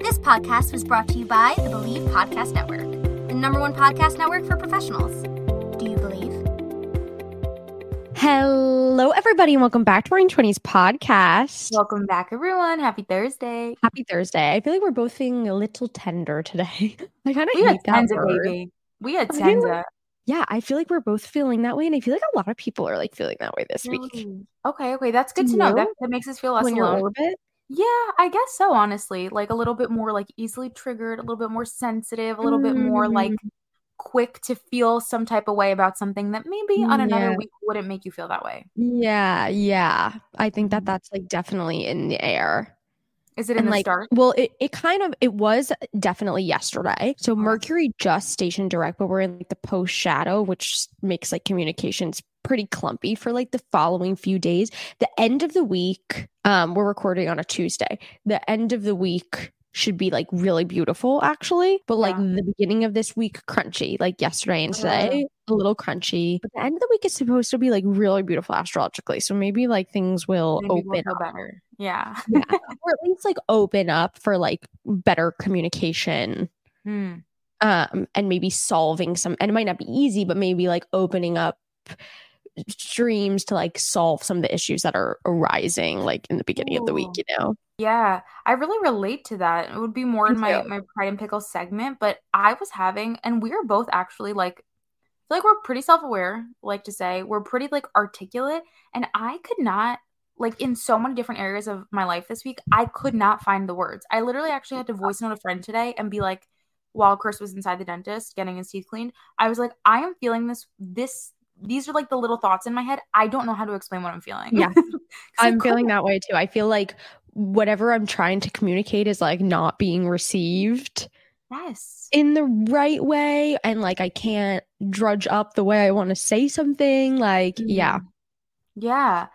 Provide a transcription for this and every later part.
This podcast was brought to you by the Believe Podcast Network, the number one podcast network for professionals. Do you believe? Hello, everybody, and welcome back to RAWring Twenties podcast. Welcome back, everyone. Happy Thursday. Happy Thursday. I feel like we're both feeling a little tender today. I kind of We had hate that Tenza, word. baby. We had like- Yeah, I feel like we're both feeling that way, and I feel like a lot of people are like feeling that way this week. Okay, okay. That's good to know. That, that makes us feel less When you're alone. orbit, Yeah, I guess so, honestly. Like a little bit more like easily triggered, a little bit more sensitive, a little bit more like Mm. quick to feel some type of way about something that maybe on another Yeah. week wouldn't make you feel that way. yeah, yeah. I think that Mhm. that's like definitely in the air. Is it in and the like start? well it, it kind of it was definitely yesterday so mercury just stationed direct but we're in like the post shadow which makes like communications pretty clumpy for like the following few days the end of the week um we're recording on a tuesday the end of the week should be like really beautiful actually but like Yeah. the beginning of this week crunchy like yesterday and today a little crunchy but the end of the week is supposed to be like really beautiful astrologically so maybe like things will Maybe we'll open up better. Yeah. yeah. or at least like open up for like better communication Hmm. um and maybe solving some and it might not be easy but maybe like opening up streams to like solve some of the issues that are arising like in the beginning of the week you know Yeah, I really relate to that. It would be more Me in my too. my Pride and Pickle segment, but I was having, and we are both actually like, I feel like we're pretty self aware. Like to say, we're pretty like articulate, and I could not like in so many different areas of my life this week. I could not find the words. I literally actually had to voice note a friend today and be like, while Chris was inside the dentist getting his teeth cleaned, I was like, I am feeling this this. These are like the little thoughts in my head. I don't know how to explain what I'm feeling. Yeah. I'm feeling that way too i feel like whatever i'm trying to communicate is like not being received Yes. in the right way and like i can't drudge up the way i want to say something like yeah Mhm. Yeah.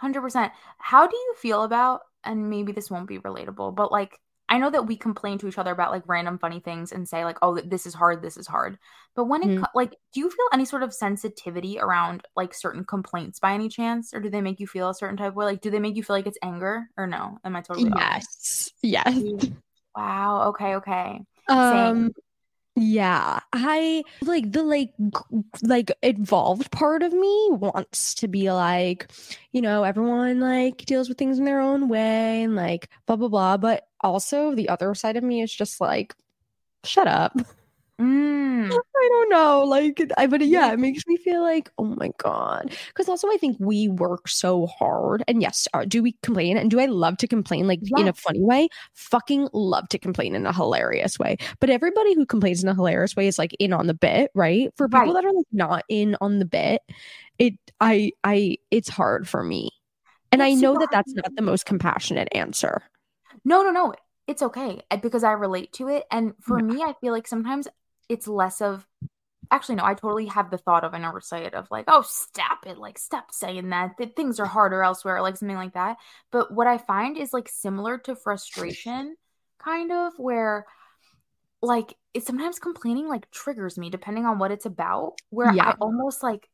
100%. How do you feel about and maybe this won't be relatable, but like I know that we complain to each other about like random funny things and say like oh this is hard, this is hard. But when it Mhm. co- like do you feel any sort of sensitivity around like certain complaints by any chance or do they make you feel a certain type of way? Like do they make you feel like it's anger or no? Am I totally off? yes yes Wow. Okay, okay. Um yeah, I like the like like evolved part of me wants to be like, you know, everyone like deals with things in their own way and like blah blah blah, but also the other side of me is just like shut up. Mm. I don't know, like I but yeah, it makes me feel like oh my god. Cuz also I think we work so hard and yes, uh, do we complain and do I love to complain like in a funny way? Fucking love to complain in a hilarious way. But everybody who complains in a hilarious way is like in on the bit, right? For people Right. that are like not in on the bit, it I I it's hard for me. And I know that that's not the most compassionate answer. No, no, no. It's okay uh, because I relate to it. And for Yeah. me, I feel like sometimes it's less of actually, no, I totally have the thought of, I never say it, of like, oh, stop it. Like, stop saying that. That things are harder elsewhere, like something like that. But what I find is like similar to frustration kind of where like it sometimes complaining like triggers me depending on what it's about where Yeah. I almost like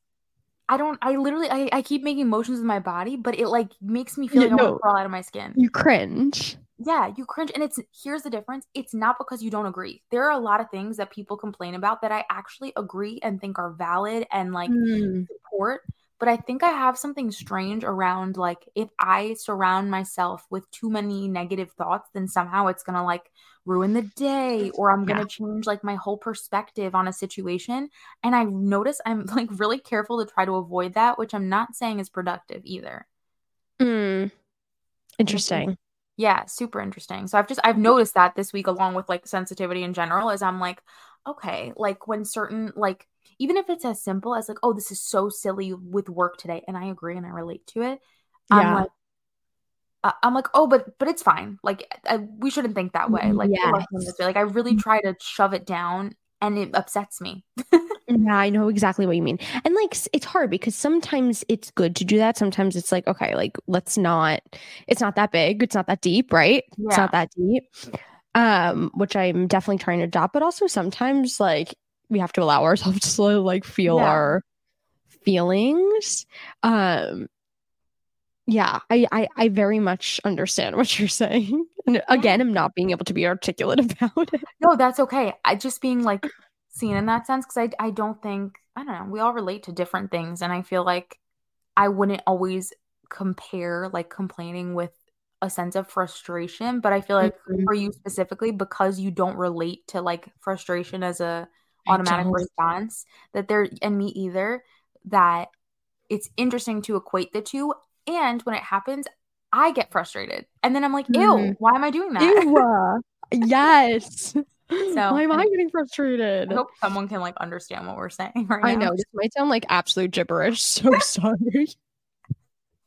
I don't I literally I, I keep making motions with my body, but it like makes me feel like I want to crawl out of my skin. You cringe. Yeah, you cringe. And it's here's the difference. It's not because you don't agree. There are a lot of things that people complain about that I actually agree and think are valid and like Mm. support. But I think I have something strange around like if I surround myself with too many negative thoughts, then somehow it's gonna like ruin the day or I'm gonna Yeah. change like my whole perspective on a situation. And I notice I'm like really careful to try to avoid that, which I'm not saying is productive either. Mm. Interesting. Yeah, super interesting. So I've just I've noticed that this week along with like sensitivity in general is I'm like, okay, like when certain like even if it's as simple as like, oh, this is so silly with work today, and I agree and I relate to it. I'm Yeah. like, uh, I'm like, oh, but but it's fine. Like I, we shouldn't think that way. Like, Yes. working this way. like I really try to shove it down, and it upsets me. Yeah, I know exactly what you mean. And like it's hard because sometimes it's good to do that. Sometimes it's like, okay, like let's not it's not that big, it's not that deep, right? It's not that deep. Um, which I'm definitely trying to adopt, but also sometimes like we have to allow ourselves to like feel Yeah. our feelings. Um yeah, I, I I very much understand what you're saying. And again, I'm not being able to be articulate about it. No, that's okay. I just being like seen in that sense because I I don't think I don't know. We all relate to different things, and I feel like I wouldn't always compare like complaining with a sense of frustration. But I feel like Mhm. for you specifically, because you don't relate to like frustration as a automatic response, that there and me either. That it's interesting to equate the two, and when it happens. I get frustrated. And then I'm like, ew, Mhm. why am I doing that? Ew. uh, yes. Why am I getting frustrated? I hope someone can like understand what we're saying right I now. know this might sound like absolute gibberish. So sorry.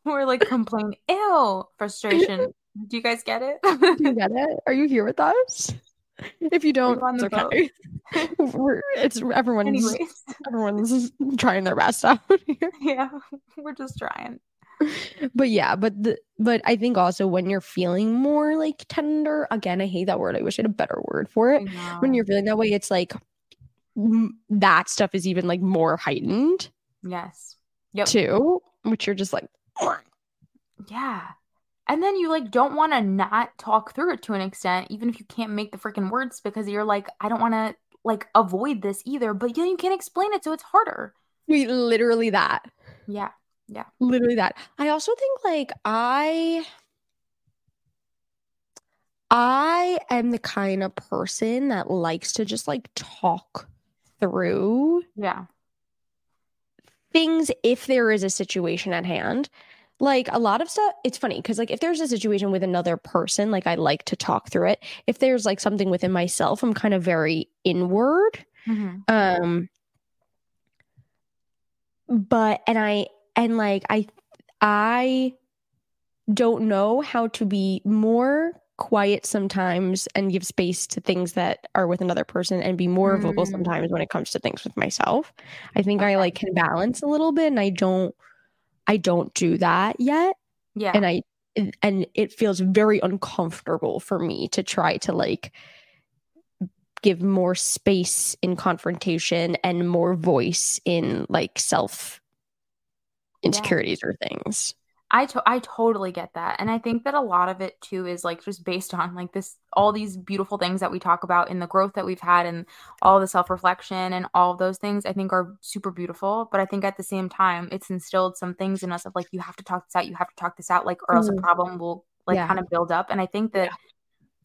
We're like complain, ew, frustration. Do you guys get it? Do you get it? Are you here with us? If you don't, it's okay. It's everyone's Anyways, everyone's trying their best out here. yeah, we're just trying. But yeah, but the but I think also when you're feeling more like tender, again, I hate that word. I wish I had a better word for it. When you're feeling that way, it's like mm, that stuff is even like more heightened yes, yep, too, which you're just like, yeah. And then you like don't want to not talk through it to an extent, even if you can't make the freaking words because you're like, I don't want to like avoid this either, but then you can't explain it, so it's harder. we literally that. Yeah, literally that. I also think like i i am the kind of person that likes to just like talk through yeah, things if there is a situation at hand. Like a lot of stuff it's funny because like if there's a situation with another person like i like to talk through it. If there's like something within myself i'm kind of very inward. Mhm. um but and i and like i i don't know how to be more quiet sometimes and give space to things that are with another person and be more vocal Mm. sometimes when it comes to things with myself. I think i like can balance a little bit and i don't i don't do that yet. Yeah, and i and it feels very uncomfortable for me to try to like give more space in confrontation and more voice in like self insecurities or things I to- I totally get that. And I think that a lot of it too is like just based on like this all these beautiful things that we talk about in the growth that we've had and all the self-reflection and all of those things I think are super beautiful, but I think at the same time it's instilled some things in us of like you have to talk this out, you have to talk this out like or else a Mhm. problem will like Yeah. kind of build up and I think that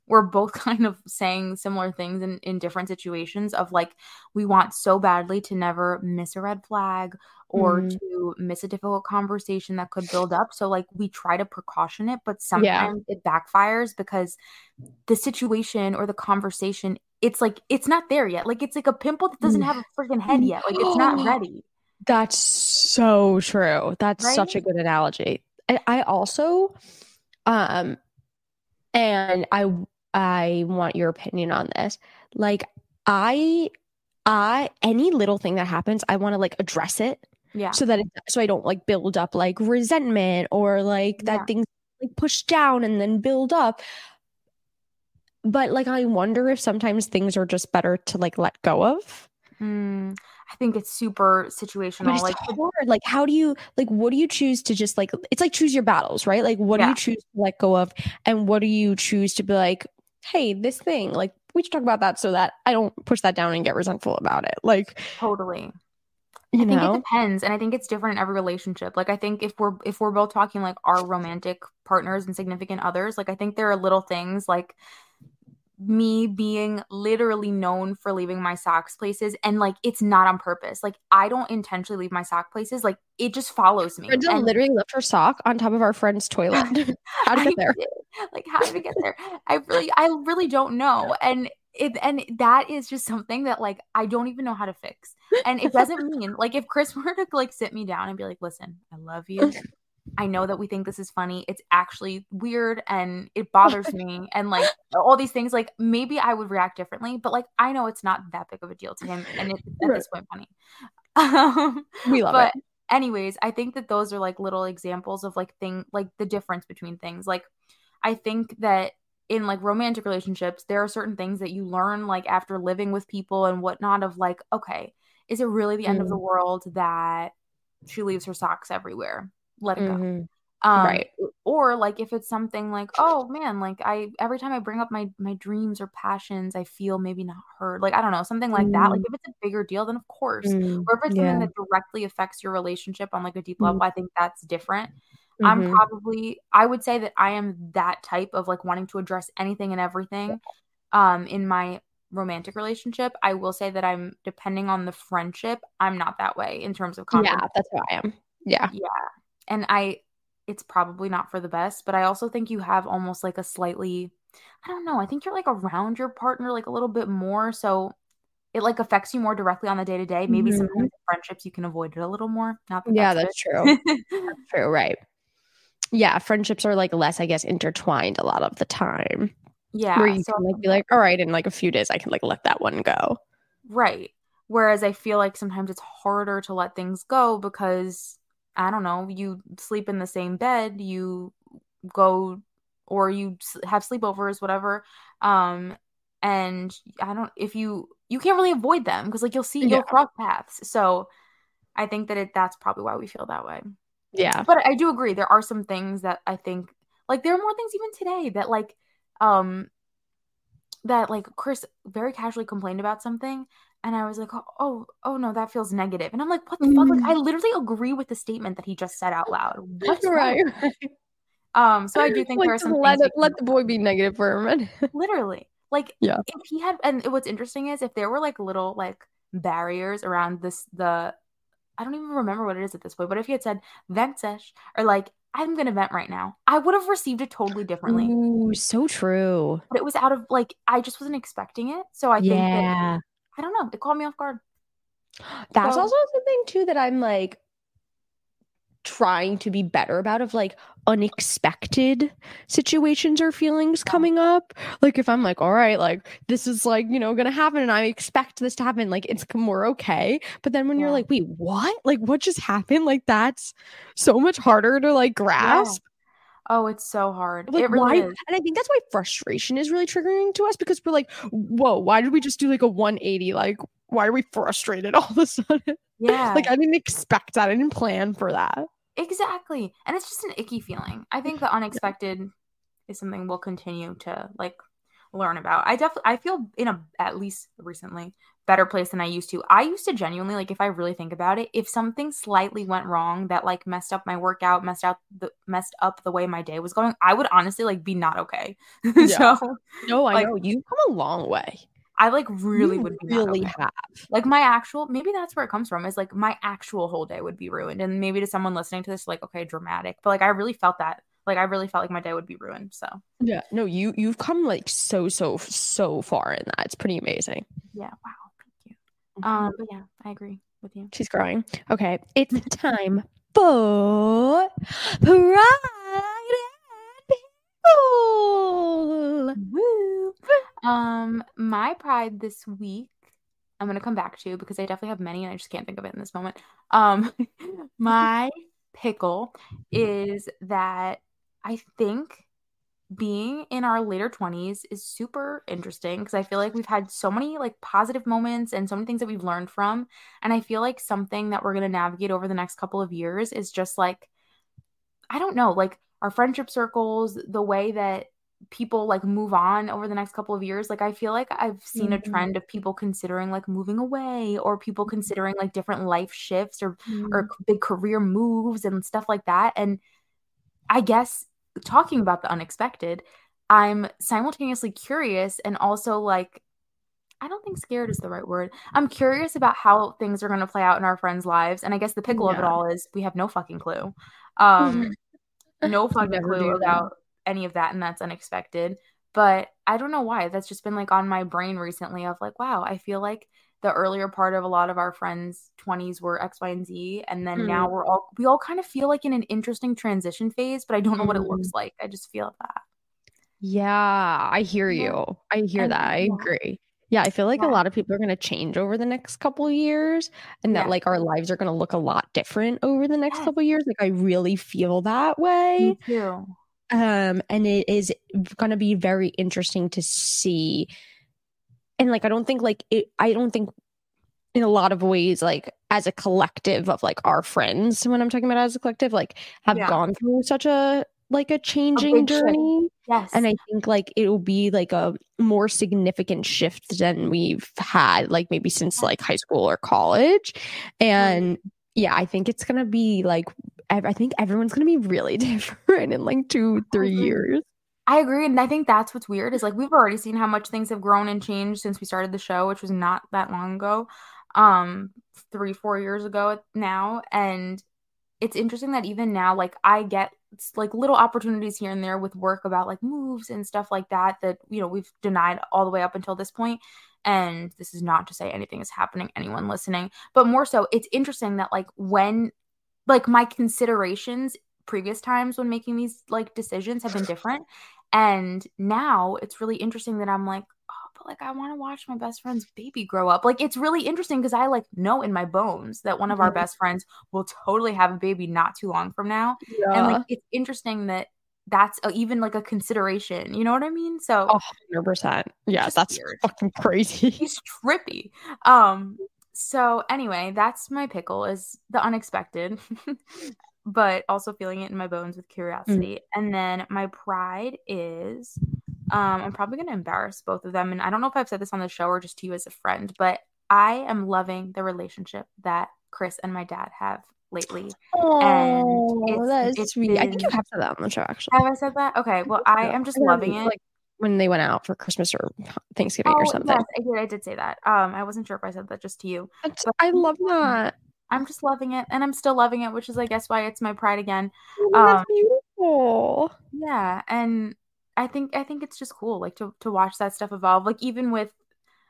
we're both kind of saying similar things in, in different situations of like we want so badly to never miss a red flag or Mhm. to miss a difficult conversation that could build up. So like we try to precaution it but Yeah. sometimes it backfires because the situation or the conversation it's like it's not there yet. Like it's like a pimple that doesn't Mm. have a freaking head yet. Like it's not ready. That's so true. That's such a good analogy. And i also um and i i want your opinion on this. Like i i any little thing that happens i want to like address it yeah so that it, so I don't like build up like resentment or like that Yeah. things like push down and then build up. but like I wonder if sometimes things are just better to like let go of. Mm, I think it's super But situational. it's Like hard. Like, how do you like? What do you choose to just like? It's like choose your battles, right? Like, what do you choose to let go of, and what do you choose to be like? Hey, this thing, like, we should talk about that so that I don't push that down and get resentful about it. Like, totally. You I think know, it depends, and I think it's different in every relationship. Like I think if we're if we're both talking like our romantic partners and significant others, like I think there are little things like me being literally known for leaving my socks places and like it's not on purpose. Like I don't intentionally leave my sock places. Like it just follows me. Brenda And- literally left her sock on top of our friend's toilet. How did it get there? did. Like how did it get there? I really I really don't know. And it and that is just something that like I don't even know how to fix. And it doesn't mean like if Chris were to like sit me down and be like, "Listen, I love you. I know that we think this is funny. It's actually weird and it bothers me and like all these things like maybe I would react differently, but like I know it's not that big of a deal to him and it's at Right. this point funny. Um, We love it. but it. anyways i think that those are like little examples of like thing like the difference between things like i think that in like romantic relationships there are certain things that you learn like after living with people and whatnot of like okay is it really the end of the Mm. world that she leaves her socks everywhere let it go Mhm. um, Right. or like if it's something like oh man like i every time i bring up my my dreams or passions i feel maybe not heard like i don't know something like that like Mm. if it's a bigger deal then of course Mm, or if it's yeah. something that directly affects your relationship on like a deep level, I think that's different. I'm Mhm. probably I would say that I am that type of like wanting to address anything and everything um in my romantic relationship. I will say that I'm depending on the friendship, I'm not that way in terms of. Yeah, that's who I am. Yeah. Yeah. And I it's probably not for the best, but I also think you have almost like a slightly I don't know, I think you're like around your partner like a little bit more so it like affects you more directly on the day to day. Maybe Mhm. sometimes friendships you can avoid it a little more. Not that Yeah, that's that's true. good. True, right. Yeah, friendships are like less, I guess, intertwined a lot of the time. yeah. where you so can like be like, all right, in like a few days I can like let that one go. right. Whereas I feel like sometimes it's harder to let things go because I don't know, you sleep in the same bed, you go or you have sleepovers, whatever. Um, and I don't if you you can't really avoid them because like you'll see you'll Yeah. cross paths. So I think that it that's probably why we feel that way. Yeah. But I do agree there are some things that I think like there are more things even today that like um that like Chris very casually complained about something and I was like oh oh, oh no that feels negative and I'm like what the fuck like I literally agree with the statement that he just said out loud. What's wrong? right. Um so I do think Like, there are some let things it, let the boy be negative for a minute. literally like Yeah. if he had and what's interesting is if there were like little like barriers around this the I don't even remember what it is at this point but if he had said vent sesh or like I'm gonna vent right now I would have received it totally differently Ooh, so true. but it was out of like I just wasn't expecting it so I think that yeah. I don't know it caught me off guard That's So- also something too that I'm like trying to be better about of like unexpected situations or feelings coming up. Like if I'm like, all right, like this is like, you know, gonna happen and I expect this to happen, like it's more okay. But then when you're like, wait, what? Like what just happened? Like that's so much harder to like grasp. oh it's so hard Like it really why? is And I think that's why frustration is really triggering to us because we're like, whoa, why did we just do like a 180? Like, why are we frustrated all of a sudden? yeah Like I didn't expect that. I didn't plan for that. Exactly and it's just an icky feeling. I think the unexpected is something we'll continue to like learn about. I definitely I feel in a at least recently better place than I used to. I used to genuinely like if I really think about it if something slightly went wrong that like messed up my workout messed out the messed up the way my day was going I would honestly like be not okay. Yeah. so No, I Like- know you've come a long way. I like really You would be really have. like my actual maybe that's where it comes from is like my actual whole day would be ruined and maybe to someone listening to this like okay dramatic but like i really felt that like i really felt like my day would be ruined so Yeah. No, you you've come like so so so far in that. It's pretty amazing. yeah wow thank you um but yeah i agree with you She's crying. Okay, it's time for Pride People. Woo. um my pride this week i'm gonna come back to because i definitely have many and i just can't think of it in this moment um my pickle is that i think being in our later 20s is super interesting because I feel like we've had so many like positive moments and so many things that we've learned from. And I feel like something that we're going to navigate over the next couple of years is just like, I don't know, like our friendship circles, the way that people like move on over the next couple of years like i feel like i've seen mm-hmm. a trend of people considering like moving away or people mm-hmm. considering like different life shifts or mm-hmm. or big career moves and stuff like that and i guess talking about the unexpected i'm simultaneously curious and also like I don't think scared is the right word. I'm curious about how things are going to play out in our friends' lives. And I guess the pickle yeah. of it all is we have no fucking clue. Um, no fucking clue about any of that and that's unexpected but i don't know why that's just been like on my brain recently of like wow i feel like the earlier part of a lot of our friends 20s were x y and z and then mm. now mm-hmm. we're all we all kind of feel like in an interesting transition phase but i don't know mm. what it looks mm-hmm. like i just feel that yeah i hear you i hear and, that i agree yeah, I feel like yeah. a lot of people are going to change over the next couple years and that like our lives are going to look a lot different over the next couple years. Like I really feel that way. Me too. Um, and it is going to be very interesting to see. And like, I don't think like it, I don't think in a lot of ways, like as a collective of like our friends, when I'm talking about as a collective, like have yeah. gone through such a like a changing a journey. Shift. Yes. And I think like it will be like a more significant shift than we've had like maybe since like high school or college. And yeah, I think it's gonna be like I think everyone's gonna be really different in like two, three years. I agree, and I think that's what's weird is like we've already seen how much things have grown and changed since we started the show, which was not that long ago, um, three, four years ago now, and it's interesting that even now, like I get like little opportunities here and there with work about like moves and stuff like that that you know we've denied all the way up until this point. And this is not to say anything is happening anyone listening but more so it's interesting that like when like my considerations previous times when making these like decisions have been different. And now it's really interesting that i'm like like i want to watch my best friend's baby grow up like it's really interesting because i like know in my bones that one of our mm-hmm. best friends will totally have a baby not too long from now yeah. and like it's interesting that that's a, even like a consideration you know what i mean so 100% yeah that's weird. fucking crazy he's trippy um so anyway, that's my pickle is the unexpected, but also feeling it in my bones with mm. curiosity. Mm. And then my pride is um I'm probably going to embarrass both of them and I don't know if I've said this on the show or just to you as a friend, but I am loving the relationship that Chris and my dad have lately. Oh, and that is sweet. Been... I think you have said that on the show actually. Have I said that? Okay. Well, I am just loving it. Like when they went out for Christmas or Thanksgiving oh, or something. Yes, I did. I did say that. Um, I wasn't sure if I said that just to you. But I love that. I'm just loving it, and I'm still loving it, which is, I guess, why it's my pride again. Oh, that's um, beautiful. Yeah, and I think I think it's just cool, like to to watch that stuff evolve. Like even with,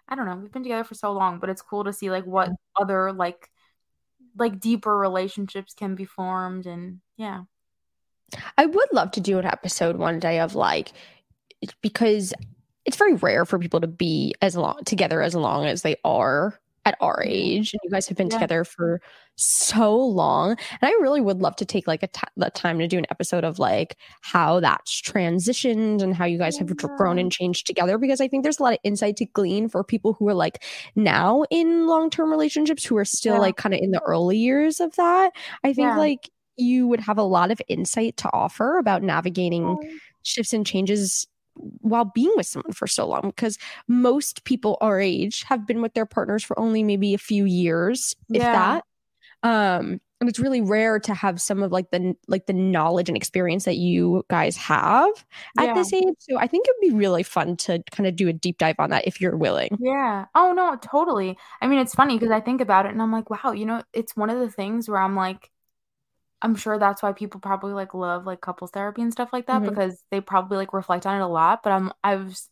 I don't know, we've been together for so long, but it's cool to see like what other like like deeper relationships can be formed, and yeah. I would love to do an episode one day of like because it's very rare for people to be as long together as long as they are at our age and you guys have been yeah. together for so long and i really would love to take like a t- time to do an episode of like how that's transitioned and how you guys have yeah. grown and changed together because i think there's a lot of insight to glean for people who are like now in long-term relationships who are still yeah. like kind of in the early years of that i think like you would have a lot of insight to offer about navigating um shifts and changes while being with someone for so long because most people our age have been with their partners for only maybe a few years if yeah. that. Um and it's really rare to have some of like the like the knowledge and experience that you guys have at yeah. this age. So i think it'd be really fun to kind of do a deep dive on that if you're willing. Yeah. Oh no totally. I mean it's funny because i think about it and i'm like wow you know it's one of the things where i'm like I'm sure that's why people probably like love like couples therapy and stuff like that mm-hmm. because they probably like reflect on it a lot. But I'm I was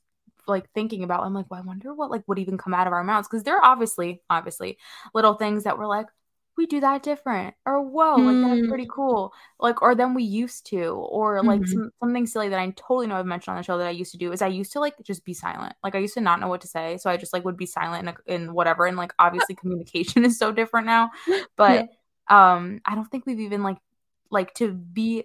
like thinking about I'm like, well, I wonder what like would even come out of our mouths because there are obviously obviously little things that were like we do that different or whoa like that's mm. pretty cool like or than we used to or like mm-hmm. some, something silly that i totally know i've mentioned on the show that i used to do is i used to like just be silent like i used to not know what to say so i just like would be silent in, in whatever and like obviously communication is so different now but yeah um i don't think we've even like like to be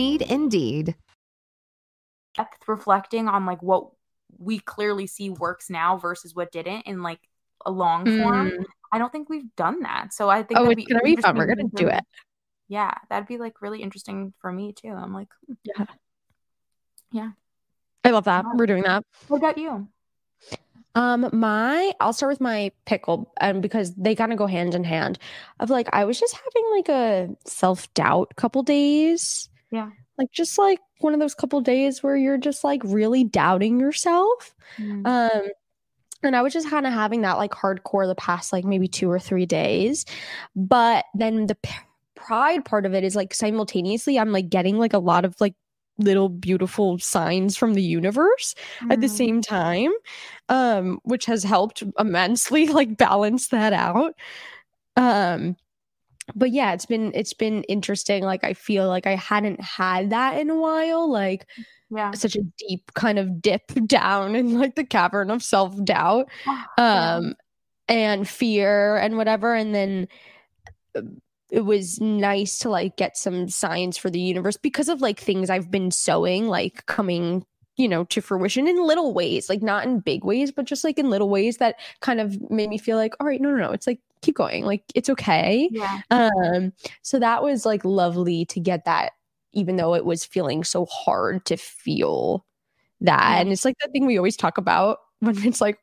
Indeed. depth reflecting on like what we clearly see works now versus what didn't in like a long form. Mm. I don't think we've done that. So I think Oh, it's gonna be fun. We're gonna do it. Yeah, that'd be like really interesting for me too. I'm like, hmm. Yeah, yeah. I love that. Wow. We're doing that. what about you? Um, my I'll start with my pickle, um, because they kind of go hand in hand. Of like, I was just having like a self doubt couple days. Yeah. Like just like one of those couple days where you're just like really doubting yourself. Mm. Um, and I was just kind of having that like hardcore the past like maybe two or three days. But then the p- pride part of it is like simultaneously, I'm like getting like a lot of like little beautiful signs from the universe at the Mm. same time, um, which has helped immensely like balance that out. Um, but yeah, it's been it's been interesting. Like I feel like I hadn't had that in a while. Like Yeah. such a deep kind of dip down in like the cavern of self doubt Yeah. um and fear and whatever and then uh, it was nice to like get some signs for the universe because of like things I've been sowing like coming you know to fruition in little ways like not in big ways but just like in little ways that kind of made me feel like all right no no no it's like keep going like it's okay yeah. um so that was like lovely to get that even though it was feeling so hard to feel that Yeah. and it's like the thing we always talk about when it's like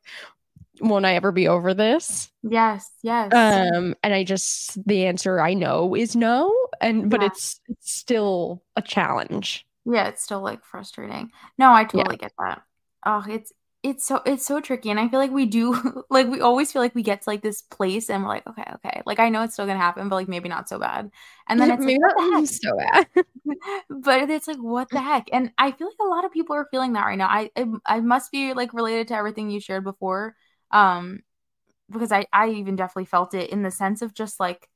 won't i ever be over this Yes. Yes. um and i just the answer i know is no and but Yeah. it's it's still a challenge yeah, it's still like frustrating. No, I totally get that. Oh, it's it's so it's so tricky and I feel like we do like we always feel like we get to like this place and we're like, okay, okay. Like I know it's still gonna happen, but like maybe not so bad. And then it's maybe like, not so bad. But it's like what the heck? And i feel like a lot of people are feeling that right now. I it, i must be like related to everything you shared before um because i i even definitely felt it in the sense of just like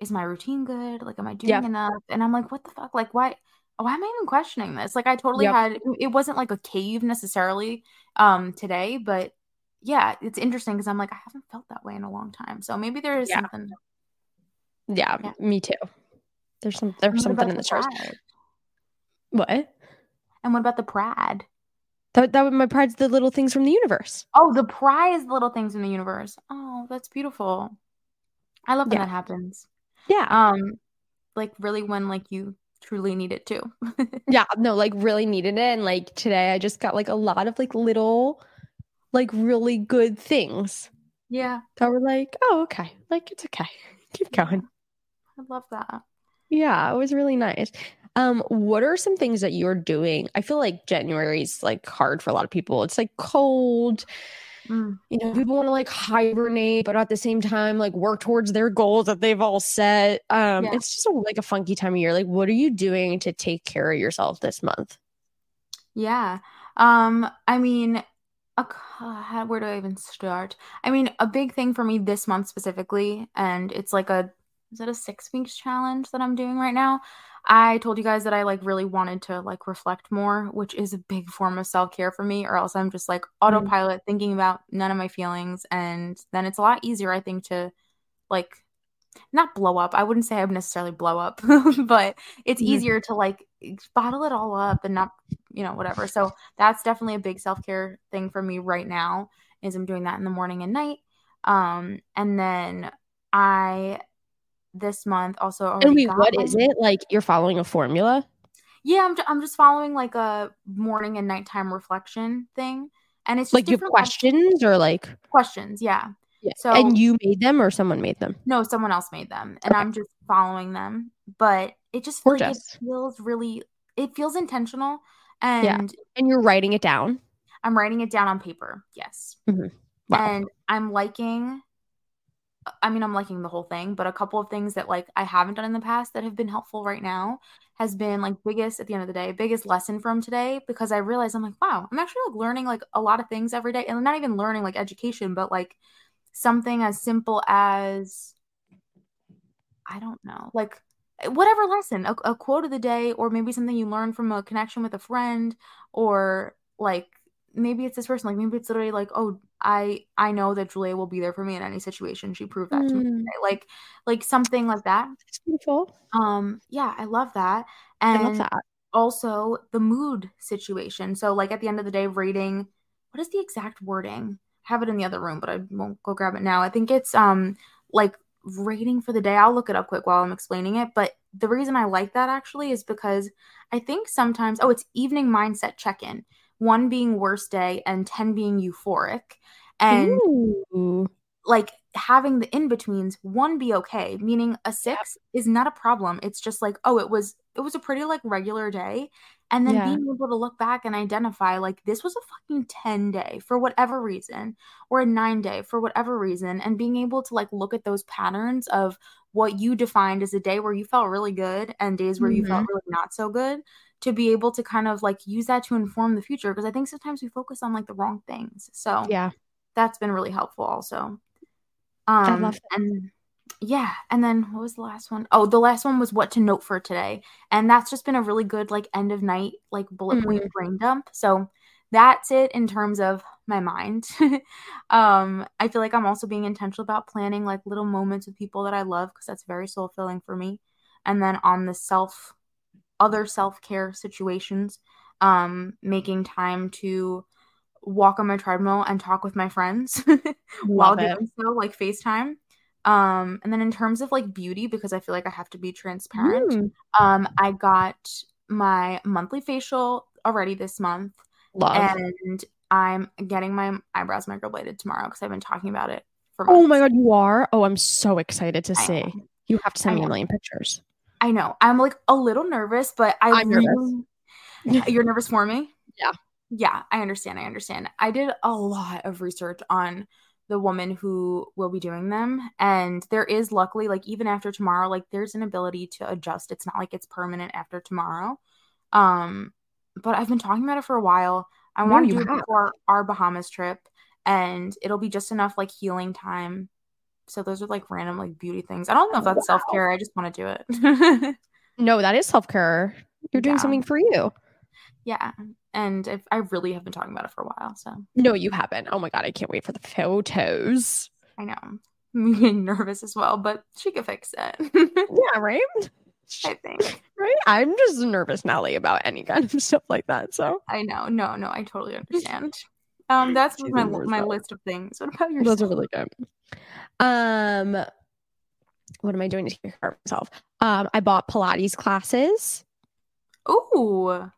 is my routine good? Like am i doing Yeah. enough? And i'm like what the fuck? Like why why am i even questioning this like i totally Yep. had it wasn't like a cave necessarily um today but yeah it's interesting because i'm like i haven't felt that way in a long time so maybe there is Yeah. something yeah, Yeah. me too there's some there's something in the stars what and what about the pride that, that my pride's the little things from the universe Oh, the prize the little things in the universe. Oh, that's beautiful. I love when Yeah. that happens. yeah Um, like really when like you truly need it too. yeah no like really needed it and like today i just got like a lot of like little like really good things yeah, that were like oh okay like it's okay keep going. I love that. yeah it was really nice. Um what are some things that you're doing? I feel like january's like hard for a lot of people. It's like cold Mm. you know people want to like hibernate but at the same time like work towards their goals that they've all set um Yeah. it's just a, like a funky time of year like what are you doing to take care of yourself this month Yeah. Um, I mean, a, how, where do I even start? I mean, a big thing for me this month specifically, and it's like a, is it a six weeks challenge that I'm doing right now? I told you guys that I like really wanted to like reflect more, which is a big form of self care for me, or else I'm just like autopilot thinking about none of my feelings. And then it's a lot easier, I think, to like not blow up. I wouldn't say I would necessarily blow up, but it's Mhm. easier to like bottle it all up and not, you know, whatever. So that's definitely a big self-care thing for me right now is I'm doing that in the morning and night. Um and then I this month also already and wait what my- is it like you're following a formula Yeah, I'm, I'm just following like a morning and nighttime reflection thing. And it's just Like you have questions or like questions. Yeah. yeah. So and you made them or someone made them? no, someone else made them and Okay. I'm just following them. But it just feels like it feels really, it feels intentional. And Yeah. And you're writing it down. I'm writing it down on paper. Yes. Mhm. Wow. And I'm liking, I mean, I'm liking the whole thing, but a couple of things that like I haven't done in the past that have been helpful right now has been like biggest at the end of the day, biggest lesson from today because I realized I'm like, wow, I'm actually like learning like a lot of things every day. And not even learning like education, but like something as simple as I don't know, like eh, whatever lesson, a, a quote of the day, or maybe something you learn from a connection with a friend, or like maybe it's this person, like maybe it's literally like, oh, I I know that Julia will be there for me in any situation. She proved that to me Mm. today. Like like something like that. It's beautiful. Um, yeah, I love that. I And love that. also the mood situation. So like at the end of the day, rating what is the exact wording? I have it in the other room, but I won't go grab it now. I think it's um like rating for the day. I'll look it up quick while I'm explaining it. But the reason I like that actually is because I think sometimes oh it's evening mindset check-in. One being worst day and 10 being euphoric. And Ooh. like having the in-betweens one be okay meaning a six is not a problem it's just like oh it was it was a pretty like regular day and then Yeah. being able to look back and identify like this was a fucking 10 day for whatever reason or a 9 day for whatever reason and being able to like look at those patterns of what you defined as a day where you felt really good and days where you felt mm-hmm. really not so good to be able to kind of like use that to inform the future because i think sometimes we focus on like the wrong things so Yeah. that's been really helpful also. Um and yeah, and then what was the last one? Oh, the last one was what to note for today. And that's just been a really good like end of night like bullet point Mm-hmm. brain dump. So that's it in terms of my mind. um I feel like I'm also being intentional about planning like little moments with people that I love because that's very soul filling for me. And then on the self other self-care situations, um making time to walk on my treadmill and talk with my friends while it. doing so, like FaceTime. Um, and then in terms of like beauty, because I feel like I have to be transparent, Mm. um, I got my monthly facial already this month, Love. and I'm getting my eyebrows microbladed tomorrow because I've been talking about it for oh my god, you are? Oh, I'm so excited to I see. know. You have to send I me a million pictures. I know. I'm like a little nervous, but I I'm nervous. You're nervous for me? Yeah. Yeah, I understand. I understand. I did a lot of research on the woman who will be doing them. And there is luckily, like, even after tomorrow, like, there's an ability to adjust. It's not like it's permanent after tomorrow. Um, but I've been talking about it for a while. I No, want to do it before our Bahamas trip, and it'll be just enough like healing time. So those are like random like beauty things. I don't know if that's Wow. self care. I just want to do it. No, that is self care. You're doing Yeah. something for you. Yeah. And if, I really have been talking about it for a while. So No, you haven't. Oh my god, I can't wait for the photos. I know. I'm getting nervous as well, but she could fix it. Yeah, right? I think. Right? I'm just nervous, Nelly, about any kind of stuff like that. So I know. No, no, I totally understand. Um, that's my my about list of things. What about yourself? those are really good. Um, what am I doing to take care of myself? Um, I bought Pilates classes Ooh.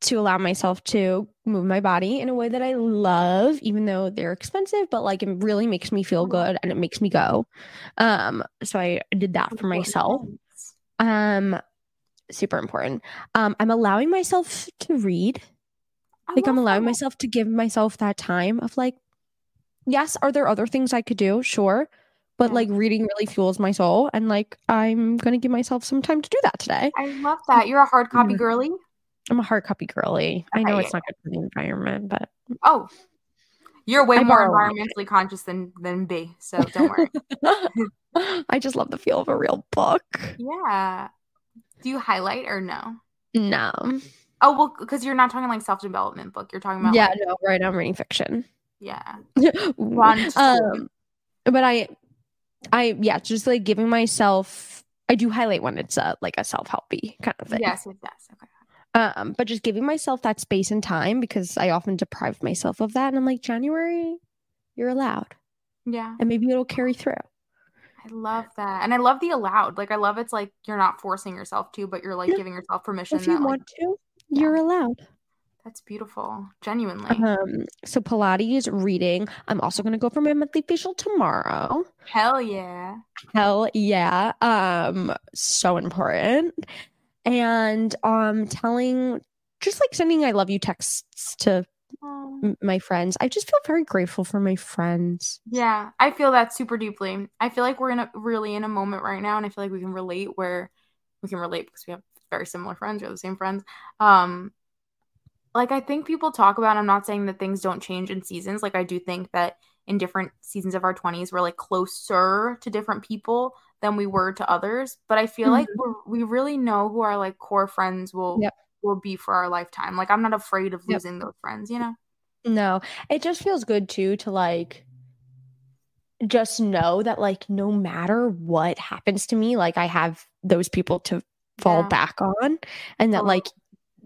to allow myself to move my body in a way that I love, even though they're expensive, but like it really makes me feel good and it makes me go. Um, so I did that for myself. Um, super important. Um, I'm allowing myself to read. I Like I'm allowing myself to give myself that time of like, yes, are there other things I could do? Sure. But Yeah. like reading really fuels my soul. And like I'm gonna give myself some time to do that today. I love that. You're a hard mm-hmm. copy Yeah. girly. I'm a hard copy girly. I know it's not good for the environment, but Oh. You're way I more environmentally conscious than than B, so don't worry. I just love the feel of a real book. yeah. Do you highlight or no? No. Oh well, because you're not talking like self development book. You're talking about Yeah, like, no, right. I'm reading fiction. yeah. Ooh. Run to school. um, but I, I yeah, just like giving myself. I do highlight when it's a like a self helpy kind of thing. Yes, yes. Okay. Um, but just giving myself that space and time because I often deprive myself of that, and I'm like January, you're allowed, Yeah, and maybe it'll carry through. I love that. And I love the allowed. Like I love it's like you're not forcing yourself to, but you're like giving yourself permission If you that like, want to, you're allowed. that's beautiful. Genuinely. Um, so Pilates, reading. I'm also gonna go for my monthly facial tomorrow. Hell yeah. Hell yeah. Um, so important. And um telling just like sending I love you texts to my friends. I just feel very grateful for my friends. Yeah, I feel that super deeply. I feel like we're in a really in a moment right now, and I feel like we can relate where we can relate because we have very similar friends, have the same friends. Um, like I think people talk about. I'm not saying that things don't change in seasons. Like I do think that in different seasons of our 20s, we're like closer to different people than we were to others. But I feel like we're, we really know who our like core friends will Yep. will be for our lifetime. Like I'm not afraid of Yep. losing those friends. You know. No, it just feels good too to like just know that like no matter what happens to me, like I have those people to fall Yeah. back on and that Totally. like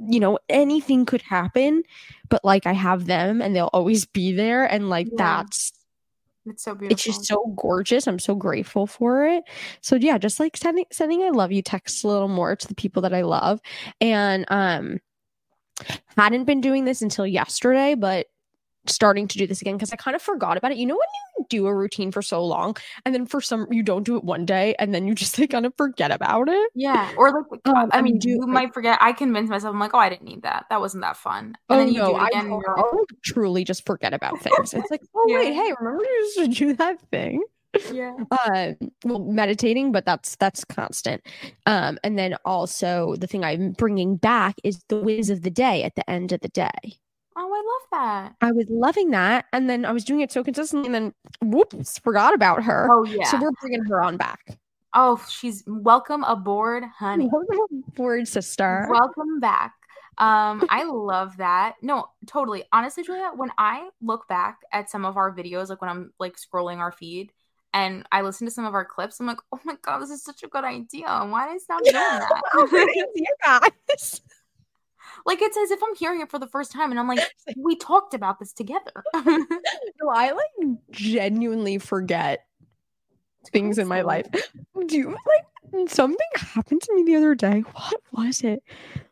you know anything could happen but like I have them and they'll always be there and like Yeah. that's It's so beautiful. it's just so gorgeous. I'm so grateful for it. So yeah, just like sending sending I love you texts a little more to the people that I love. And um hadn't been doing this until yesterday, but starting to do this again because I kind of forgot about it. You know when you do a routine for so long and then for some you don't do it one day and then you just like kind of forget about it. Yeah, or like Um, I mean, do- you might forget. I convinced myself. I'm like, oh, I didn't need that. That wasn't that fun. And oh then you no, do it I again. and you're like, I'll truly just forget about things. It's like, oh wait, hey, remember you used to do that thing? yeah, um well meditating but that's that's constant um and then also the thing i'm bringing back is the wins of the day at the end of the day oh, I love that. i was loving that and then i was doing it so consistently and then whoops forgot about her Oh yeah. so we're bringing her on back oh, she's welcome aboard, honey. Welcome aboard, sister Welcome back. Um, I love that. No, totally. Honestly, Julia, when I look back at some of our videos, like when I'm like scrolling our feed and I listen to some of our clips, I'm like, oh my god, this is such a good idea. Why did I stop doing that? you guys like it's as if I'm hearing it for the first time and I'm like, we talked about this together. no i like genuinely forget things in my life. Do you like something happened to me the other day? What was it?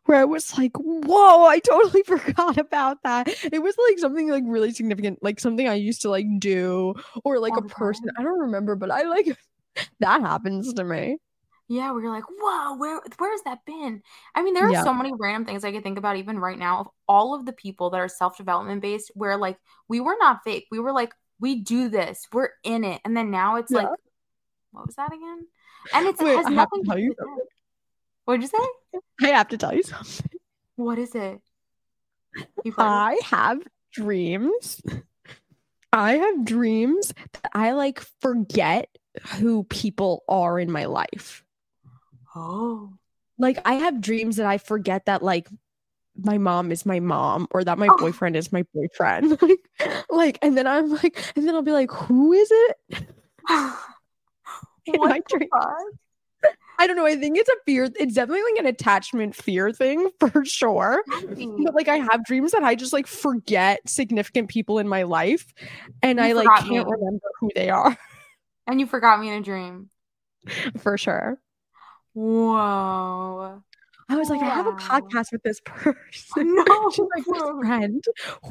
Where I was like, whoa, I totally forgot about that. It was like something like really significant, like something I used to like do, or like a uh-huh. person. I don't remember, but I like that happens to me. Yeah, where you're like, whoa, where where has that been? I mean, there are Yeah. so many random things I could think about even right now of all of the people that are self-development based where like we were not fake. We were like, we do this, we're in it. And then now it's Yeah. like, what was that again? And it's, Wait, it has I nothing to do you What'd you say? I have to tell you something. What is it? You've heard it? I have dreams. I have dreams that I like forget who people are in my life. Oh. like I have dreams that I forget that like my mom is my mom or that my Oh. boyfriend is my boyfriend. like, like, and then I'm like, and then I'll be like, who is it? In what my dream. I don't know. I think it's a fear. It's definitely like an attachment fear thing for sure. But like I have dreams that I just like forget significant people in my life and You I like can't me. remember who they are And you forgot me in a dream. for sure. Whoa. I was like, I have a podcast with this person. No. My best friend.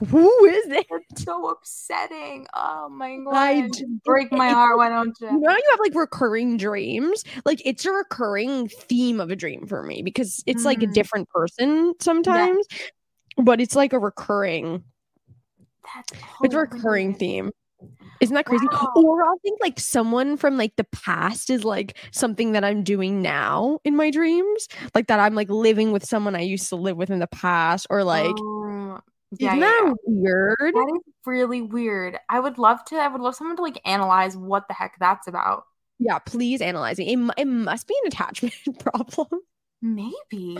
Who is it? That's so upsetting. Oh my god. I break my heart, why don't you? You know, you have like recurring dreams. Like it's a recurring theme of a dream for me because it's like a Mm. different person sometimes, but it's like a recurring. That's It's a recurring theme. Isn't that crazy? Wow. Or I'll think like someone from like the past is like something that I'm doing now in my dreams, like that I'm like living with someone I used to live with in the past, or like Oh, yeah, isn't that yeah. weird? That is really weird. I would love to. I would love someone to like analyze what the heck that's about. Yeah, please analyze it. It, it must be an attachment problem. Maybe.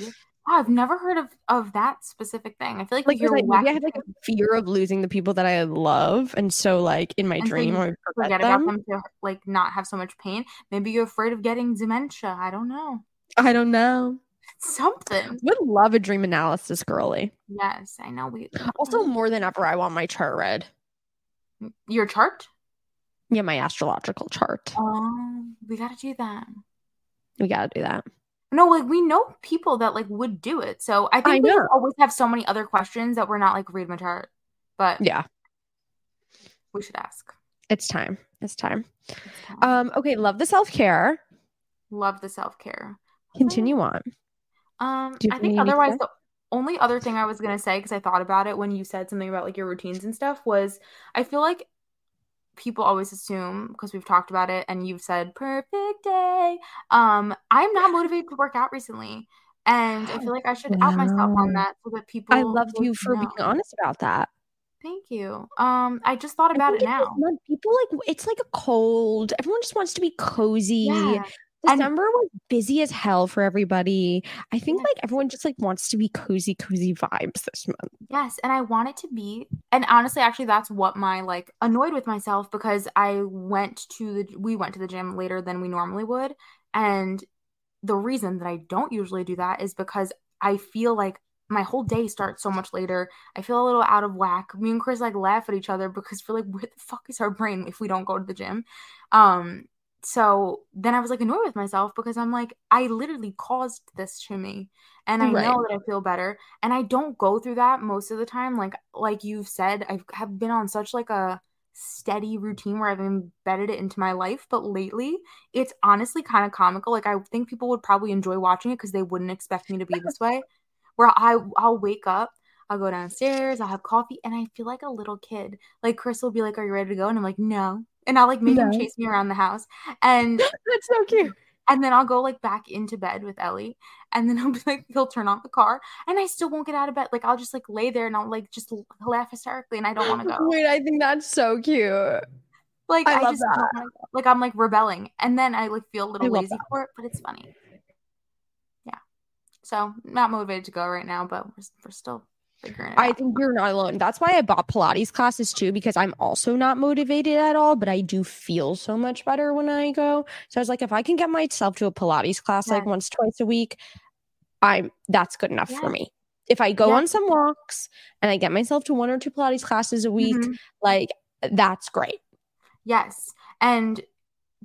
I've never heard of of that specific thing. I feel like, like because I, maybe I have like a fear of losing the people that I love, and so like in my And dream you I forget, forget them. about them to like not have so much pain. Maybe you're afraid of getting dementia. I don't know. I don't know. Something. Would love a dream analysis, girly. Yes, I know. We Also, more than ever, I want my chart read. your chart. Yeah, my astrological chart. Oh, We gotta do that. We gotta do that. No, like we know people that like would do it. So I think I we know. always have so many other questions that we're not like read my chart. But Yeah, we should ask. it's time. It's time. It's time. Um, okay, love the self care. Love the self care. Continue on. Um, I think otherwise the only other thing I was gonna say because I thought about it when you said something about like your routines and stuff was I feel like people always assume because we've talked about it and you've said perfect day. Um, I'm not motivated to work out recently, and I feel like I should out myself on that so that people. I love you for know. being honest about that. Thank you. Um, I just thought about it now. people like it's like a cold. Everyone just wants to be cozy. Yeah. And- December was busy as hell for everybody. I think like everyone just like wants to be cozy, cozy vibes this month. Yes, and I want it to be, and honestly, actually, that's what my like annoyed with myself because I went to the we went to the gym later than we normally would, and the reason that I don't usually do that is because I feel like my whole day starts so much later. I feel a little out of whack. Me and Chris like laugh at each other because we're like, where the fuck is our brain if we don't go to the gym? Um, so then I was like annoyed with myself because I'm like, I literally caused this to me. And I Right. know that I feel better. And I don't go through that most of the time. Like like you've said, I have been on such like a steady routine where I've embedded it into my life. But lately, it's honestly kind of comical. Like I think people would probably enjoy watching it because they wouldn't expect me to be this way. Where I I'll wake up, I'll go downstairs, I'll have coffee, and I feel like a little kid. Like Chris will be like, "Are you ready to go?" And I'm like, "No." And I'll like make him chase me around the house. And That's so cute. and then I'll go like back into bed with Ellie. And then he'll be like, he'll turn on the car and I still won't get out of bed. Like I'll just like lay there and I'll like just laugh hysterically and I don't want to go. Wait, I think that's so cute. Like I, I just wanna, like I'm like rebelling. And then I like feel a little lazy that. for it, but it's funny. Yeah. So not motivated to go right now, but we're, we're still I think you're not alone. That's why I bought Pilates classes too, because I'm also not motivated at all, but I do feel so much better when I go. So I was like, if I can get myself to a Pilates class like once, twice a week, I'm that's good enough for me. If I go Yes. on some walks and I get myself to one or two Pilates classes a week, Mhm. like that's great. Yes. And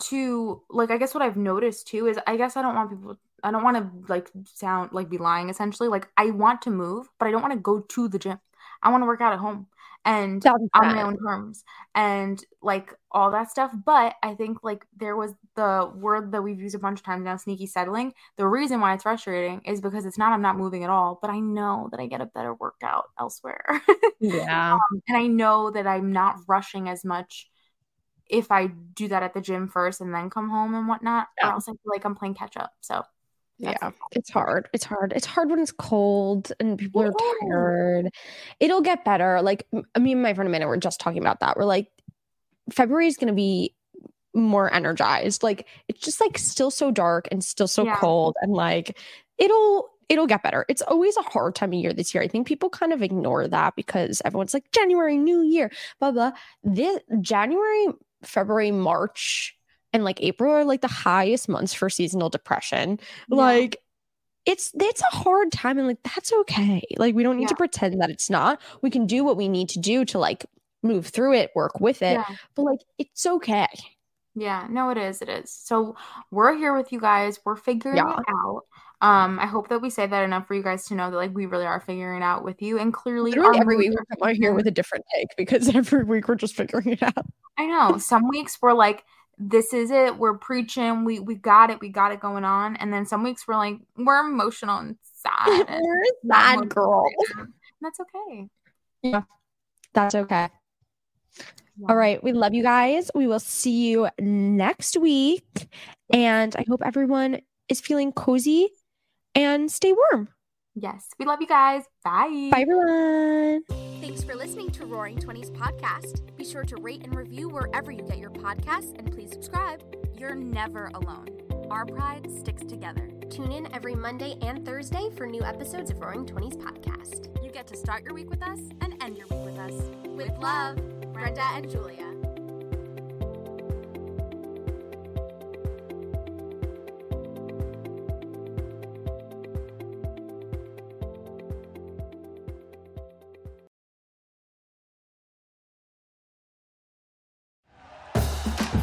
to like I guess what I've noticed too is I guess I don't want people I don't want to like sound like be lying essentially. Like I want to move, but I don't want to go to the gym. I want to work out at home and on my own terms and like all that stuff. But I think like there was the word that we've used a bunch of times now, sneaky settling. The reason why it's frustrating is because it's not I'm not moving at all, but I know that I get a better workout elsewhere. Yeah. Um, and I know that I'm not rushing as much if I do that at the gym first and then come home and whatnot, Yeah. or else I feel like I'm playing catch up. So that's Yeah, it's hard. It's hard. It's hard when it's cold and people It are tired. It'll get better. Like m- me and my friend Amanda were just talking about that. We're like, February is going to be more energized. Like it's just like still so dark and still so Yeah. cold and like it'll it'll get better. It's always a hard time of year this year. I think people kind of ignore that because everyone's like January, New Year, blah blah. This January, February, March, and like April are like the highest months for seasonal depression. Yeah. Like it's it's a hard time and like that's okay. Like we don't need to pretend that it's not. We can do what we need to do to like move through it, work with it. Yeah. But like it's okay. Yeah, no, it is. It is. So we're here with you guys. We're figuring Yeah. it out. Um, I hope that we say that enough for you guys to know that like we really are figuring it out with you, and clearly Literally every week we are come out here with a different take because every week we're just figuring it out. I know. Some weeks we're like, this is it. We're preaching. We we got it. We got it going on. And then some weeks we're like, we're emotional and sad. We're sad motivated girl. right now. And That's okay. Yeah. That's okay. All right. We love you guys. We will see you next week. And I hope everyone is feeling cozy and stay warm. Yes. We love you guys. Bye. Bye, everyone. Thanks for listening to RAWring Twenties podcast. Be sure to rate and review wherever you get your podcasts, and please subscribe. You're never alone. Our pride sticks together. Tune in every Monday and Thursday for new episodes of RAWring Twenties podcast. You get to start your week with us and end your week with us. With love, Brenda and Julia.